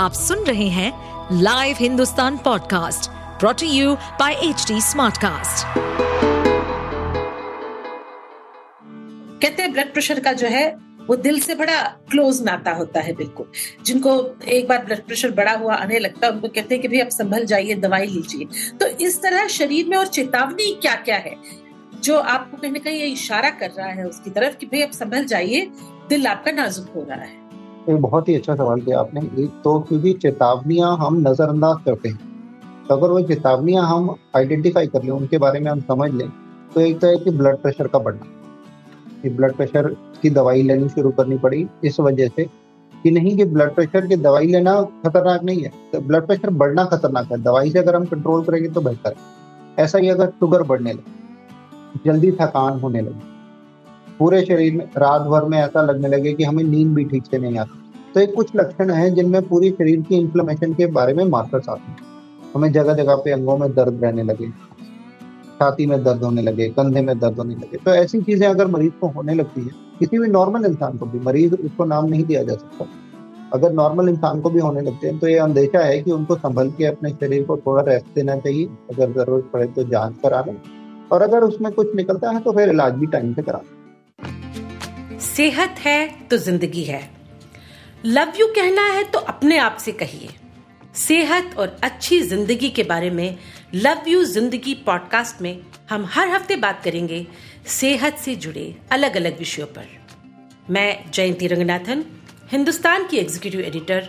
आप सुन रहे हैं live Hindustan podcast brought to you by H Smartcast. कहते हैं ब्लड प्रेशर का जो है, वो दिल से बड़ा क्लोज नाता होता है बिल्कुल। जिनको एक बार ब्लड प्रेशर बड़ा हुआ, आने लगता है, उनको कहते हैं कि भाई आप संभल जाइए, दवाई लीजिए। तो इस तरह शरीर में और चेतावनी क्या क्या है, जो आपको कहीं ना कहीं ये इशारा कर रहा है उसकी तरफ़ कि भाई आप संभल जाइए, दिल आपका नाजुक हो रहा है। एक बहुत ही अच्छा सवाल किया आपने। एक तो क्योंकि चेतावनियाँ हम नजरअंदाज करते हैं। तो अगर वो चेतावनियाँ हम आइडेंटिफाई कर लें, उनके बारे में हम समझ लें तो एक तो है कि ब्लड प्रेशर का बढ़ना। कि ब्लड प्रेशर की दवाई लेनी शुरू करनी पड़ी, इस वजह से कि नहीं कि ब्लड प्रेशर की दवाई लेना खतरनाक नहीं है। तो ब्लड प्रेशर बढ़ना खतरनाक है। दवाई से अगर हम कंट्रोल करेंगे तो बेहतर है। ऐसा ही अगर शुगर बढ़ने लगे, जल्दी थकान होने लगे, पूरे शरीर में, रात भर में ऐसा लगने लगे कि हमें नींद भी ठीक से नहीं आती। तो ये कुछ लक्षण हैं जिनमें पूरी शरीर की इन्फ्लेमेशन के बारे में मार्कर्स आते हैं। हमें जगह जगह पे अंगों में दर्द रहने लगे, छाती में दर्द होने लगे, कंधे में दर्द होने लगे। तो ऐसी चीज़ें अगर मरीज़ को होने लगती है, किसी भी नॉर्मल इंसान को भी, मरीज़ उसको नाम नहीं दिया जा सकता। अगर नॉर्मल इंसान को भी होने लगते हैं तो ये अंदेशा है कि उनको संभल के अपने शरीर को थोड़ा रेस्ट देना चाहिए। अगर ज़रूरत पड़े तो जाँच करा लें और अगर उसमें कुछ निकलता है तो फिर इलाज भी टाइम से करा। सेहत है तो ज़िंदगी है। लव यू कहना है तो अपने आप से कहिए। सेहत और अच्छी ज़िंदगी के बारे में लव यू ज़िंदगी पॉडकास्ट में हम हर हफ़्ते बात करेंगे। सेहत से जुड़े अलग अलग विषयों पर। मैं जयंती रंगनाथन, हिंदुस्तान की एग्जीक्यूटिव एडिटर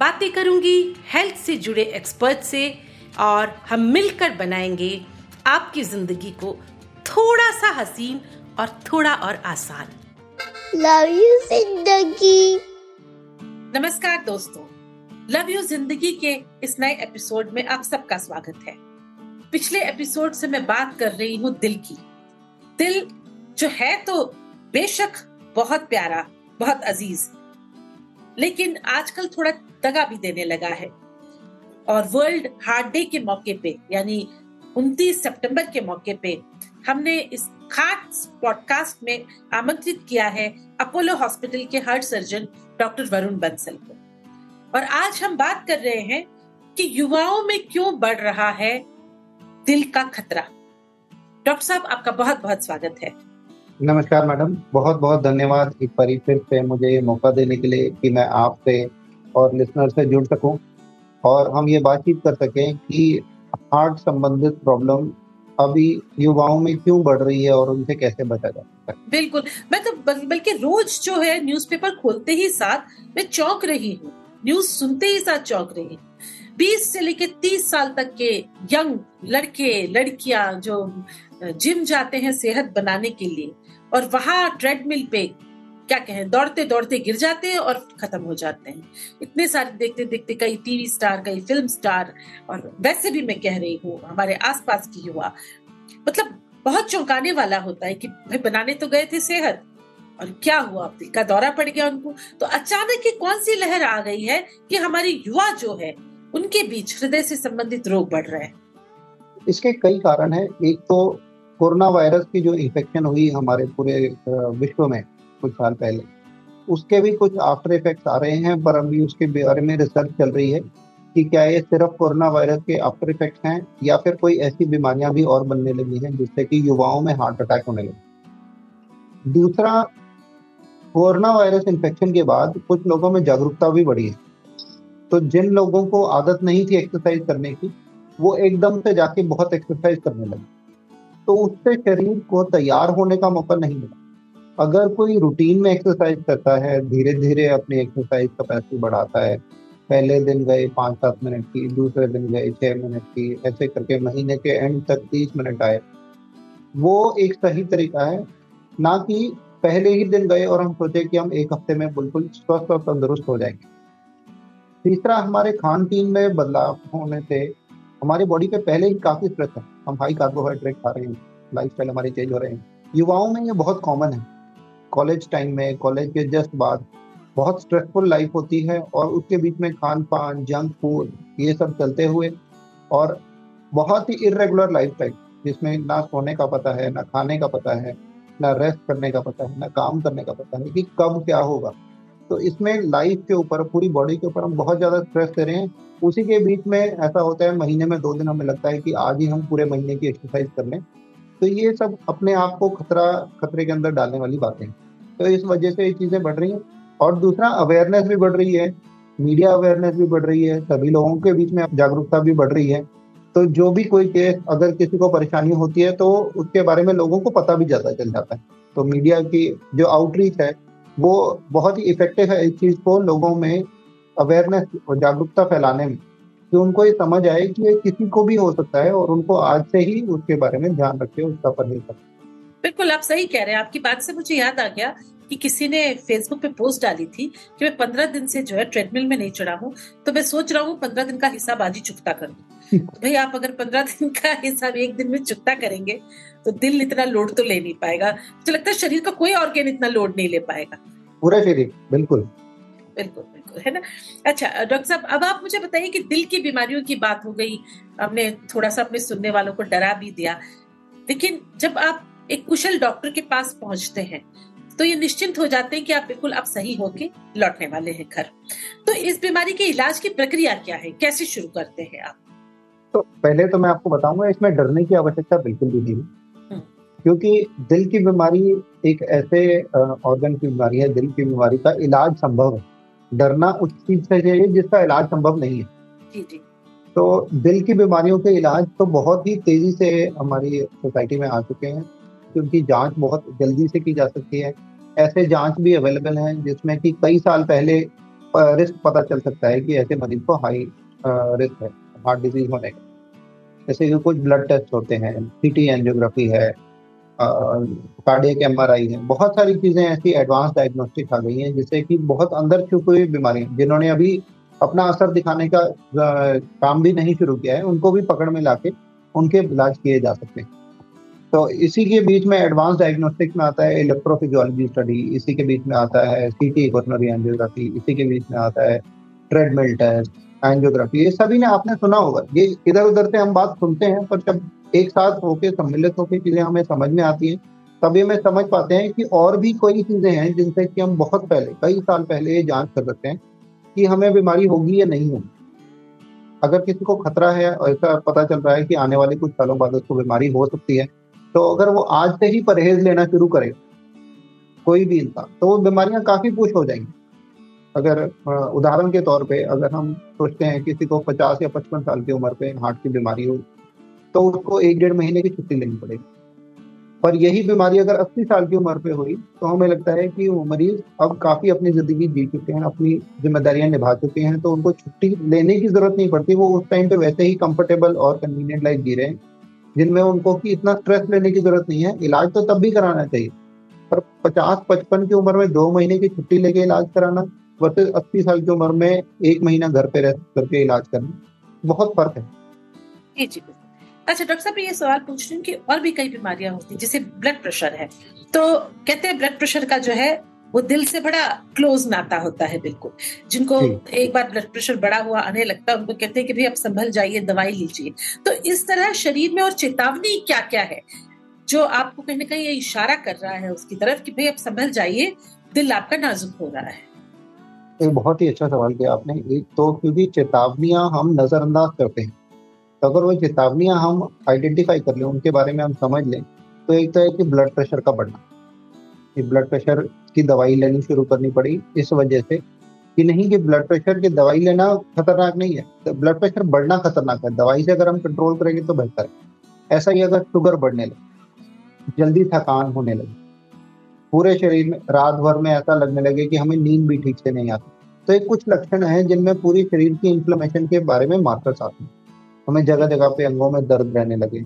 बातें करूँगी हेल्थ से जुड़े एक्सपर्ट से और हम मिलकर बनाएँगे आपकी ज़िंदगी को थोड़ा सा हसीन और थोड़ा और आसान। लव यू ज़िंदगी। नमस्कार दोस्तों, लव यू ज़िंदगी के इस नए एपिसोड में आप सबका स्वागत है। पिछले एपिसोड से मैं बात कर रही हूँ दिल की। दिल जो है तो बेशक बहुत प्यारा, बहुत अज़ीज़, लेकिन आजकल थोड़ा दगा भी देने लगा है। और वर्ल्ड हार्ट डे के मौके पे, यानी 29 सितंबर के मौके पे हमने इस खास पॉडकास्ट में आमंत्रित किया है अपोलो हॉस्पिटल के heart surgeon doctor Varun Bansal को। और आज हम बात कर रहे हैं कि युवाओं में क्यों बढ़ रहा है दिल का खतरा। डॉक्टर साहब, आपका बहुत बहुत स्वागत है। नमस्कार मैडम बहुत बहुत धन्यवाद एक बार फिर से मुझे मौका देने के लिए कि मैं आपसे और लिसनर से जुड़ सकूँ। और हम ये बातचीत कर सकें कि हार्ट संबंधित प्रॉब्लम अभी युवाओं में क्यों बढ़ रही है और उनसे कैसे बचा जा सकता है? बिल्कुल। मैं तो बल्कि रोज जो है न्यूज़पेपर खोलते ही साथ मैं चौंक रही हूँ। न्यूज़ सुनते ही साथ चौंक रही हूँ। बीस से लेके तीस साल तक के यंग लड़के, लड़कियाँ जो, जिम जाते हैं सेहत बनाने के लिए और वहाँ ट्रेडमिल पे क्या कहें, दौड़ते दौड़ते गिर जाते हैं और खत्म हो जाते हैं। इतने सारे देखते देखते कई टीवी स्टार कई फ़िल्म स्टार और वैसे भी मैं कह रही हूँ, हमारे आसपास की युवा। मतलब बहुत चौंकाने वाला होता है कि भाई बनाने तो गए थे सेहत, और क्या हुआ? दिल का दौरा पड़ गया उनको। तो अचानक ही कौन सी लहर आ गई है कि हमारी युवा जो है, उनके बीच हृदय से संबंधित रोग बढ़ रहे हैं? इसके कई कारण है। एक तो कोरोना वायरस की जो इन्फेक्शन हुई हमारे पूरे विश्व में कुछ साल पहले। उसके भी कुछ आफ्टर इफेक्ट्स आ रहे हैं, पर अभी उसके बारे में रिसर्च चल रही है कि क्या ये सिर्फ़ कोरोना वायरस के आफ्टर इफेक्ट्स हैं, या फिर कोई ऐसी बीमारियाँ भी और बनने लगी हैं जिससे कि युवाओं में हार्ट अटैक होने लगे। दूसरा, कोरोना वायरस इन्फेक्शन के बाद कुछ लोगों में जागरूकता भी बढ़ी है। तो जिन लोगों को आदत नहीं थी एक्सरसाइज करने की, वो एकदम से जाके बहुत एक्सरसाइज करने लगे। तो उससे शरीर को तैयार होने का मौका नहीं मिला। अगर कोई रूटीन में एक्सरसाइज करता है धीरे धीरे अपनी एक्सरसाइज कैपेसिटी बढ़ाता है। पहले दिन गए पाँच सात मिनट की, दूसरे दिन गए छह मिनट की, ऐसे करके महीने के एंड तक तीस मिनट आए। वो एक सही तरीका है, ना कि पहले ही दिन गए और हम सोचे कि हम एक हफ़्ते में बिल्कुल स्वस्थ और तंदुरुस्त हो जाएँगे। तीसरा, हमारे खान पीन में बदलाव होने से हमारी बॉडी पे पहले ही काफ़ी स्ट्रेस है। हम हाई कार्बोहाइड्रेट खा रहे हैं लाइफ हमारी चेंज हो रहे हैं। युवाओं में ये बहुत कॉमन है। कॉलेज टाइम में, कॉलेज के जस्ट बाद बहुत स्ट्रेसफुल लाइफ होती है और उसके बीच में खान पान जंक फ़ूड ये सब चलते हुए और बहुत ही इरेगुलर लाइफ स्टाइल जिसमें ना सोने का पता है, ना खाने का पता है, ना रेस्ट करने का पता है, ना काम करने का पता है कि कब क्या होगा। तो इसमें लाइफ के ऊपर, पूरी बॉडी के ऊपर हम बहुत ज़्यादा स्ट्रेस दे रहे हैं। उसी के बीच में ऐसा होता है, महीने में दो दिन हमें लगता है कि आज ही हम पूरे महीने की एक्सरसाइज कर लें। तो ये सब अपने आप को खतरा, खतरे के अंदर डालने वाली बातें हैं। तो इस वजह से ये चीज़ें बढ़ रही हैं। और दूसरा अवेयरनेस भी बढ़ रही है। मीडिया अवेयरनेस भी बढ़ रही है। सभी लोगों के बीच में जागरूकता भी बढ़ रही है। तो जो भी कोई केस अगर किसी को परेशानी होती है तो उसके बारे में लोगों को पता भी ज़्यादा चल जाता है। तो मीडिया की जो आउटरीच है, वो बहुत ही इफ़ेक्टिव है इस चीज़ को लोगों में अवेयरनेस और जागरूकता फैलाने में। कि उनको ये समझ आए कि ये किसी को भी हो सकता है और उनको आज से ही उसके बारे में ध्यान रखे उसका परहेज करें बिल्कुल आप सही कह रहे हैं। आपकी बात से मुझे याद आ गया कि किसी ने फेसबुक पे पोस्ट डाली थी कि मैं पंद्रह दिन से जो है ट्रेडमिल में नहीं चढ़ा हूँ तो मैं सोच रहा हूँ पंद्रह दिन का हिसाब आज ही चुकता कर। दूँ तो भाई आप अगर पंद्रह दिन का हिसाब एक दिन में चुकता करेंगे तो दिल इतना लोड तो ले नहीं पाएगा। मुझे लगता है शरीर का कोई ऑर्गेन इतना लोड नहीं ले पाएगा। पूरा शरीर बिल्कुल। बिल्कुल बिल्कुल। है ना? अच्छा डॉक्टर साहब अब आप मुझे बताइए कि दिल की बीमारियों की बात हो गई हमने थोड़ा सा अपने सुनने वालों को डरा भी दिया। लेकिन जब आप एक कुशल डॉक्टर के पास पहुँचते हैं तो ये निश्चिंत हो जाते हैं कि आप बिल्कुल अब सही होके लौटने वाले हैं घर। तो इस बीमारी के इलाज की प्रक्रिया क्या है? कैसे शुरू करते हैं आप? तो पहले तो मैं आपको बताऊँगा इसमें डरने की आवश्यकता बिल्कुल भी नहीं है। क्योंकि दिल की बीमारी एक ऐसे ऑर्गन की बीमारी है दिल की बीमारी का इलाज संभव है। डरना उस चीज़ से चाहिए जिसका इलाज संभव नहीं है। जी जी। तो दिल की बीमारियों के इलाज तो बहुत ही तेज़ी से हमारी सोसाइटी में आ चुके हैं क्योंकि जाँच बहुत जल्दी से की जा सकती है। ऐसे जाँच भी अवेलेबल हैं जिसमें कि कई साल पहले रिस्क पता चल सकता है कि ऐसे मरीज़ को हाई रिस्क है हार्ट डिज़ीज़ होने का। जैसे कि कुछ ब्लड टेस्ट होते हैं सीटी एंजियोग्राफी है कार्डियक एम है। बहुत सारी चीज़ें ऐसी एडवांस डायग्नोस्टिक आ गई हैं जिससे कि बहुत अंदर छुपी हुई बीमारी जिन्होंने अभी अपना असर दिखाने का काम भी नहीं शुरू किया है। उनको भी पकड़ में लाके उनके इलाज किए जा सकते हैं। तो इसी के बीच में एडवांस डायग्नोस्टिक में आता है इलेक्ट्रोफिजियोलॉजी स्टडी इसी के बीच में आता है सीटी कोरोनरी एंजियोग्राफी इसी के बीच में आता है ट्रेडमिल टेस्ट एंजियोग्राफी ये सभी ने आपने सुना होगा। ये इधर उधर से हम बात सुनते हैं, पर जब एक साथ होके, सम्मिलित होकर चीज़ें हमें समझ में आती हैं। तभी हमें समझ पाते हैं कि और भी कोई चीज़ें हैं जिनसे कि हम बहुत पहले, कई साल पहले ये जाँच कर सकते हैं कि हमें बीमारी होगी या नहीं होगी। अगर किसी को खतरा है और ऐसा पता चल रहा है कि आने वाले कुछ सालों बाद उसको बीमारी हो सकती है तो अगर वो आज से ही परहेज लेना शुरू करे, कोई भी इंसान तो वो बीमारियाँ काफ़ी पुश हो जाएँगी। अगर उदाहरण के तौर पे अगर हम सोचते हैं किसी को 50 या 55 साल की उम्र पे हार्ट की बीमारी हो तो उसको एक डेढ़ महीने की छुट्टी लेनी पड़ेगी। पर यही बीमारी अगर 80 साल की उम्र पे हुई तो हमें लगता है कि वो मरीज़ अब काफ़ी अपनी ज़िंदगी जी चुके हैं, अपनी जिम्मेदारियाँ निभा चुके हैं तो उनको छुट्टी लेने की ज़रूरत नहीं पड़ती। वो उस टाइम पे वैसे ही कंफर्टेबल और कन्वीनियंट लाइफ जी रहे हैं, जिनमें उनको कि इतना स्ट्रेस लेने की ज़रूरत नहीं है। इलाज तो तब भी कराना चाहिए। पर पचास पचपन की उम्र में दो महीने की छुट्टी लेके इलाज कराना वर्सेज अस्सी साल की उम्र में एक महीना घर पे रह करके इलाज करना, बहुत फ़र्क है। जी जी अच्छा डॉक्टर साहब ये सवाल पूछ रही हूँ कि और भी कई बीमारियाँ होती हैं जैसे ब्लड प्रेशर है। तो कहते हैं ब्लड प्रेशर का जो है वो दिल से बड़ा क्लोज नाता होता है बिल्कुल। जिनको एक बार ब्लड प्रेशर बड़ा हुआ आने लगता है उनको कहते हैं कि भाई अब संभल जाइए दवाई लीजिए। तो इस तरह शरीर में और चेतावनी क्या क्या है जो आपको कहीं ना कहीं ये इशारा कर रहा है उसकी तरफ़ कि भाई अब संभल जाइए दिल आपका नाजुक हो रहा है। एक बहुत ही अच्छा सवाल किया आपने। एक तो क्योंकि चेतावनियाँ हम नजरअंदाज करते हैं। तो अगर वो चेतावनियाँ हम आइडेंटिफाई कर लें, उनके बारे में हम समझ लें तो एक तो है कि ब्लड प्रेशर का बढ़ना। कि ब्लड प्रेशर की दवाई लेनी शुरू करनी पड़ी, इस वजह से। कि नहीं कि ब्लड प्रेशर की दवाई लेना खतरनाक नहीं है। तो ब्लड प्रेशर बढ़ना खतरनाक है। दवाई से अगर हम कंट्रोल करेंगे तो बेहतर है। ऐसा ही अगर शुगर बढ़ने लगे, जल्दी थकान होने लगे, पूरे शरीर में, रात भर में ऐसा लगने लगे कि हमें नींद भी ठीक से नहीं आती। तो एक कुछ लक्षण हैं जिनमें पूरी शरीर की इन्फ्लेमेशन के बारे में मार्कर्स आते हैं। हमें जगह जगह पे अंगों में दर्द रहने लगे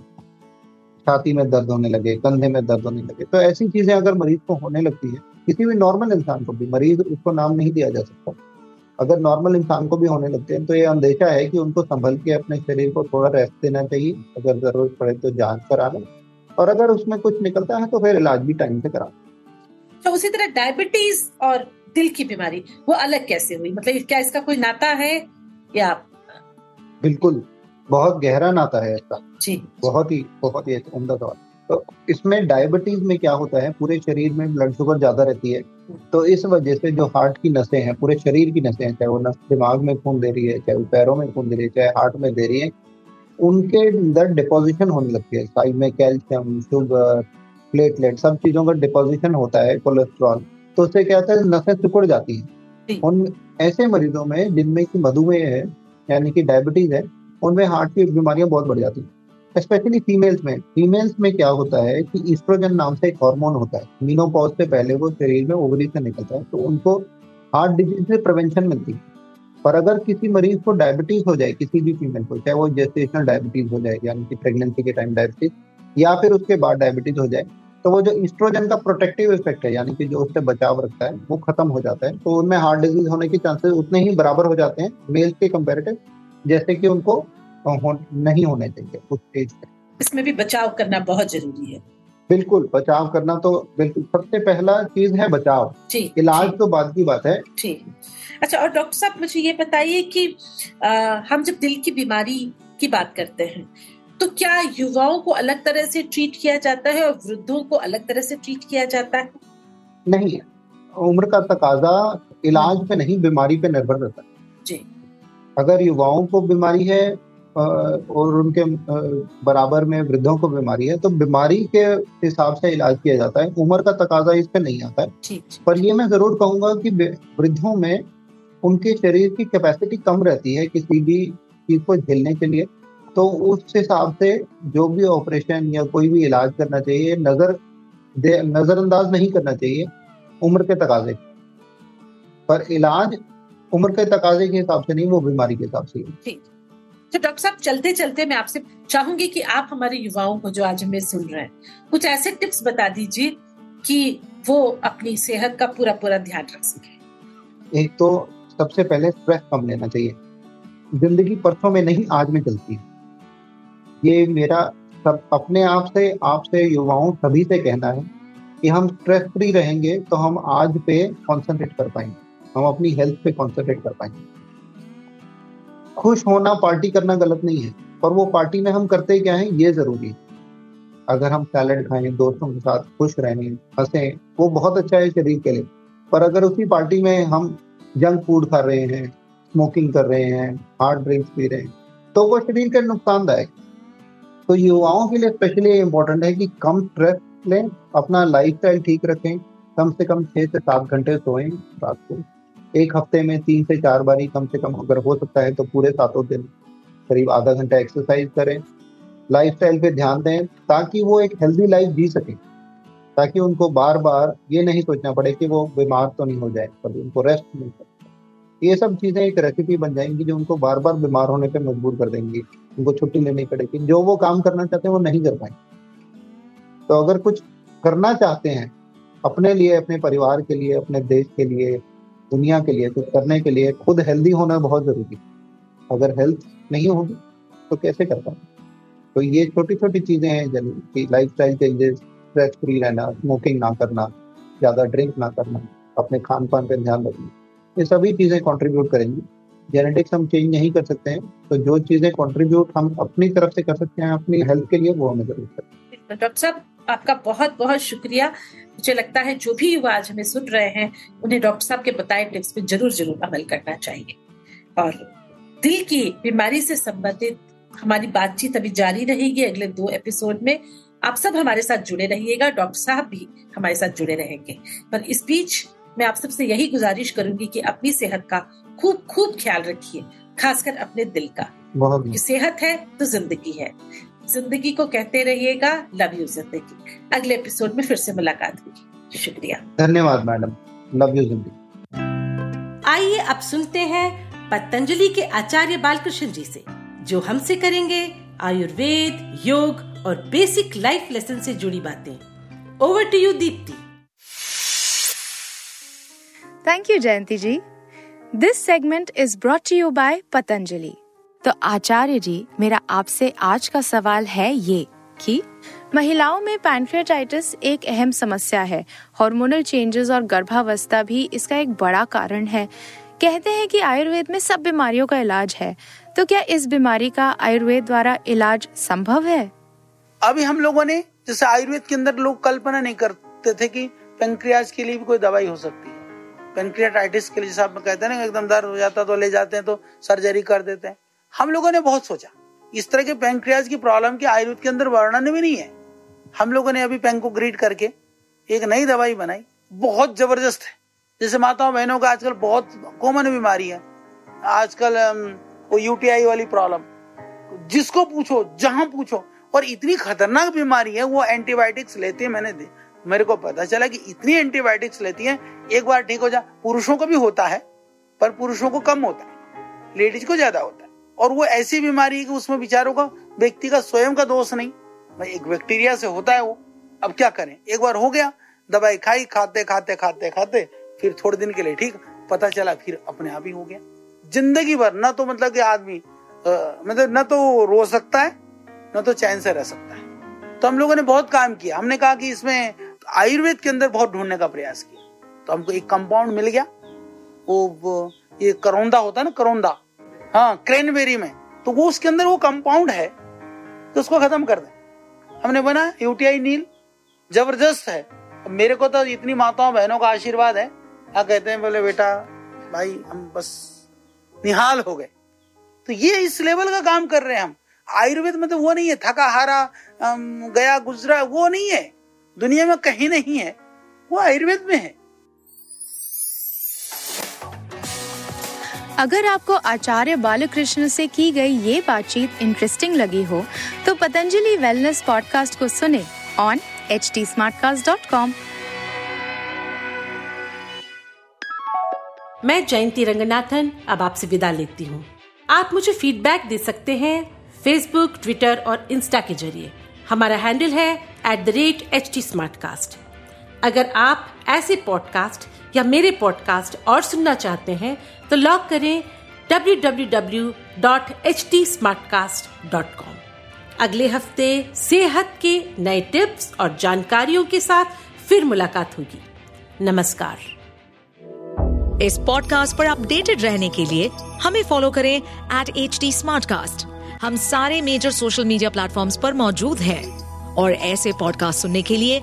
छाती में दर्द होने लगे कंधे में दर्द होने लगे। तो ऐसी चीज़ें अगर मरीज़ को होने लगती है किसी भी नॉर्मल इंसान को भी मरीज़ उसको नाम नहीं दिया जा सकता। अगर नॉर्मल इंसान को भी होने लगते हैं तो ये अंदेशा है कि उनको संभल के अपने शरीर को थोड़ा रेस्ट देना चाहिए। अगर ज़रूरत पड़े तो जाँच करा लें। और अगर उसमें कुछ निकलता है तो फिर इलाज भी टाइम से करा। तो उसी तरह डायबिटीज़ और दिल की बीमारी वो अलग कैसे हुई? मतलब क्या इसका कोई नाता है या? बिल्कुल। बहुत गहरा नाता है इसका। जी। बहुत ही बहुत ही उम्दा सवाल। तो इसमें डायबिटीज़ में क्या होता है? पूरे शरीर में ब्लड शुगर ज़्यादा रहती है। तो इस वजह से जो हार्ट की नसें हैं पूरे शरीर की नसें हैं चाहे वो नस दिमाग में खून दे रही है चाहे वो पैरों में खून दे रही है चाहे हार्ट में दे रही है उनके अंदर डिपोजिशन होने लगती है। साइड में कैल्शियम शुगर प्लेटलेट सब चीज़ों का डिपोजिशन होता है कोलेस्ट्रॉल तो उससे क्या होता है? नसें सिकुड़ जाती हैं। उन ऐसे मरीजों में जिनमें की मधुमेह है यानी कि डायबिटीज़ है उनमें हार्ट की बीमारियाँ बहुत बढ़ जाती हैं। स्पेशली फीमेल्स में। फीमेल्स में क्या होता है कि ईस्ट्रोजन नाम से एक हार्मोन होता है। मीनोपॉज से पहले वो शरीर में ओवरी से निकलता है तो उनको हार्ट डिज़ीज़ से प्रिवेंशन मिलती है। पर अगर किसी मरीज़ को डायबिटीज़ हो जाए, किसी भी फीमेल को, चाहे वो जेस्टेशनल डायबिटीज़ हो जाए, यानी कि प्रेगनेंसी के टाइम डायबिटीज़ या फिर उसके बाद डायबिटीज़ हो जाए तो वो जो ईस्ट्रोजन का प्रोटेक्टिव इफ़ेक्ट है, यानी कि जो उससे बचाव रखता है, वो खत्म हो जाता है। तो उनमें हार्ट डिज़ीज़ होने के चांसेस उतने ही बराबर हो जाते हैं मेल्स के कंपेरेटिव जैसे कि उनको हो, नहीं होने चाहिए उस स्टेज पे इसमें भी बचाव करना बहुत ज़रूरी है। बिल्कुल बचाव करना तो बिल्कुल सबसे पहला चीज़ है बचाव। इलाज तो बाद की बात है। ठीक। अच्छा और डॉक्टर साहब मुझे ये बताइए कि आ, हम जब दिल की बीमारी की बात करते हैं तो क्या युवाओं को अलग तरह से ट्रीट किया जाता है और वृद्धों को अलग तरह से ट्रीट किया जाता है? नहीं उम्र का तकाजा इलाज पे नहीं बीमारी पे निर्भर रहता है। जी। अगर युवाओं को बीमारी है और उनके बराबर में वृद्धों को बीमारी है तो बीमारी के हिसाब से इलाज किया जाता है। उम्र का तकाजा इस पे नहीं आता है। पर ये मैं ज़रूर कहूँगा कि वृद्धों में उनके शरीर की कैपेसिटी कम रहती है किसी भी चीज़ को झेलने के लिए। तो उस हिसाब से जो भी ऑपरेशन या कोई भी इलाज करना चाहिए नज़र नजरअंदाज नहीं करना चाहिए उम्र के तकाजे। पर इलाज उम्र के तकाजे के हिसाब से नहीं वो बीमारी के हिसाब से ठीक। तो डॉक्टर साहब चलते चलते मैं आपसे चाहूँगी कि आप हमारे युवाओं को जो आज हमें सुन रहे हैं, कुछ ऐसे टिप्स बता दीजिए कि वो अपनी सेहत का पूरा पूरा ध्यान रख सके। एक तो सबसे पहले स्ट्रेस कम लेना चाहिए। ज़िंदगी परसों में नहीं, आज में चलती है। ये मेरा सब, अपने आप से, आपसे, युवाओं, सभी से कहना है कि हम स्ट्रेस फ्री रहेंगे तो हम आज पे कॉन्सेंट्रेट कर पाएँगे। हम अपनी हेल्थ पे कॉन्सेंट्रेट कर पाएँगे। खुश होना, पार्टी करना गलत नहीं है। पर वो पार्टी में हम करते क्या है? ये ज़रूरी है। अगर हम सैलड खाएँ, दोस्तों के साथ खुश रहें, हंसें, वो बहुत अच्छा है शरीर के लिए। पर अगर उसी पार्टी में हम जंक फ़ूड खा रहे हैं स्मोकिंग कर रहे हैं हार्ड ड्रिंक्स पी रहे हैं तो वो शरीर के नुकसानदायक तो युवाओं के लिए स्पेशली इम्पोर्टेंट है कि कम स्ट्रेस लें, अपना लाइफस्टाइल ठीक रखें, कम से कम छः से सात घंटे सोएँ रात को। एक हफ़्ते में तीन से चार बारी कम से कम अगर हो सकता है तो पूरे सातों दिन करीब आधा घंटा एक्सरसाइज करें। लाइफस्टाइल पे ध्यान दें ताकि वो एक हेल्दी लाइफ जी सकें। ताकि उनको बार बार ये नहीं सोचना पड़े कि वो बीमार तो नहीं हो जाए, कभी उनको रेस्ट मिल सके ये सब चीज़ें एक रेसिपी बन जाएँगी जो उनको बार बार बीमार होने पर मजबूर कर देंगी। उनको छुट्टी लेनी पड़ेगी। जो वो काम करना चाहते हैं वो नहीं कर पाएँगे। तो अगर कुछ करना चाहते हैं अपने लिए, अपने परिवार के लिए, अपने देश के लिए दुनिया के लिए, कुछ करने के लिए, खुद हेल्दी होना बहुत ज़रूरी है। अगर हेल्थ नहीं होगी तो कैसे कर पाएँगे तो ये छोटी छोटी चीज़ें हैं life style changes stress free रहना स्मोकिंग ना करना, ज़्यादा ड्रिंक ना करना, अपने खान पान पर ध्यान रखना, ये सभी चीज़ें कंट्रीब्यूट करेंगी। जेनेटिक्स हम चेंज नहीं कर सकते हैं तो जो चीज़ें कंट्रीब्यूट हम अपनी तरफ़ से कर सकते हैं, अपनी हेल्थ के लिए, वो हमें ज़रूर करें तो डॉक्टर साहब आपका बहुत बहुत शुक्रिया। मुझे लगता है जो भी युवा आज हमें सुन रहे हैं उन्हें डॉक्टर साहब के बताए टिप्स पे ज़रूर ज़रूर अमल करना चाहिए। और दिल की बीमारी से संबंधित हमारी बातचीत अभी जारी रहेगी अगले दो एपिसोड में। आप सब हमारे साथ जुड़े रहिएगा डॉक्टर साहब भी हमारे साथ जुड़े रहेंगे। पर इस बीच मैं आप सबसे यही गुजारिश करूँगी कि अपनी सेहत का खूब खूब ख्याल रखिए खासकर अपने दिल का। सेहत है तो ज़िंदगी है। ज़िंदगी को कहते रहिएगा लव यू ज़िंदगी। अगले एपिसोड में फिर से मुलाकात होगी। शुक्रिया। धन्यवाद मैडम। लव यू ज़िंदगी। आइए अब सुनते हैं पतंजलि के आचार्य बालकृष्ण जी से जो हमसे करेंगे आयुर्वेद योग और बेसिक लाइफ लेसन से जुड़ी बातें। Over to you Deepti thank you Jayanti ji this segment is brought to you by Patanjali. तो आचार्य जी, मेरा आपसे आज का सवाल है ये कि महिलाओं में पैंक्रियाटाइटिस एक अहम समस्या है। हार्मोनल चेंजेस और गर्भावस्था भी इसका एक बड़ा कारण है। कहते हैं कि आयुर्वेद में सब बीमारियों का इलाज है। तो क्या इस बीमारी का आयुर्वेद द्वारा इलाज संभव है? अभी हम लोगों ने, जैसे आयुर्वेद के अंदर लोग कल्पना नहीं करते थे कि पेंक्रियाज के लिए भी कोई दवाई हो सकती है। पेंक्रियाटाइटिस के लिए जैसे आप कहते हैं ना एकदम दर्द हो जाता तो ले जाते हैं तो सर्जरी कर देते हैं। हम लोगों ने बहुत सोचा। इस तरह के पेंक्रियाज की प्रॉब्लम के आयुर्वेद के अंदर वर्णन भी नहीं है। हम लोगों ने अभी पेंक को ग्रीड करके एक नई दवाई बनाई। बहुत ज़बरदस्त है। जैसे माताओं बहनों का आजकल बहुत कॉमन बीमारी है। आजकल वो यूटीआई वाली प्रॉब्लम। जिसको पूछो, जहाँ पूछो, और इतनी खतरनाक बीमारी है, वो एंटीबायोटिक्स लेते हैं मैंने दे, मेरे को पता चला कि इतनी एंटीबायोटिक्स लेती हैं, एक बार ठीक हो जा, पुरुषों को भी होता है, पर पुरुषों को कम होता है लेडीज़ को ज़्यादा होता है। और वो ऐसी बीमारी है कि उसमें विचारों का व्यक्ति का स्वयं का दोष नहीं। भाई एक बैक्टीरिया से होता है वो। अब क्या करें? एक बार हो गया दवाई खाई खाते खाते खाते खाते फिर थोड़े दिन के लिए ठीक पता चला फिर अपने आप ही हो गया। ज़िंदगी भर न तो मतलब कि आदमी मतलब न तो रो सकता है न तो चैन से रह सकता है। तो हम लोगों ने बहुत काम किया। हमने कहा कि इसमें आयुर्वेद के अंदर बहुत ढूँढने का प्रयास किया। तो हमको एक कंपाउंड मिल गया। वो, वो ये करौंदा होता है ना करौंदा। हाँ क्रेनबेरी में। तो वो उसके अंदर वो कंपाउंड है तो उसको खत्म कर दे। हमने बना यूटीआई नील, ज़बरदस्त है। मेरे को तो इतनी माताओं बहनों का आशीर्वाद है। क्या कहते हैं, बोले, बेटा, भाई, हम बस निहाल हो गए। तो ये इस लेवल का काम कर रहे हैं हम। आयुर्वेद में तो वो नहीं है थका हारा गया, गुजरा, वो नहीं है। दुनिया में कहीं नहीं है। वो आयुर्वेद में है। अगर आपको आचार्य बालकृष्ण से की गई ये बातचीत इंटरेस्टिंग लगी हो तो पतंजलि वेलनेस पॉडकास्ट को सुने ऑन एच टी मैं जयंती रंगनाथन, अब आपसे विदा लेती हूँ। आप मुझे फीडबैक दे सकते हैं फेसबुक ट्विटर और इंस्टा के ज़रिए। हमारा हैंडल है at the rate H T अगर आप ऐसे पॉडकास्ट या मेरे पॉडकास्ट और सुनना चाहते हैं तो लॉग करें www.htsmartcast.com अगले हफ़्ते सेहत के नए टिप्स और जानकारियों के साथ फिर मुलाकात होगी। नमस्कार। इस पॉडकास्ट पर अपडेटेड रहने के लिए हमें फॉलो करें एट एच हम सारे मेजर सोशल मीडिया प्लेटफॉर्म पर मौजूद हैं और ऐसे पॉडकास्ट सुनने के लिए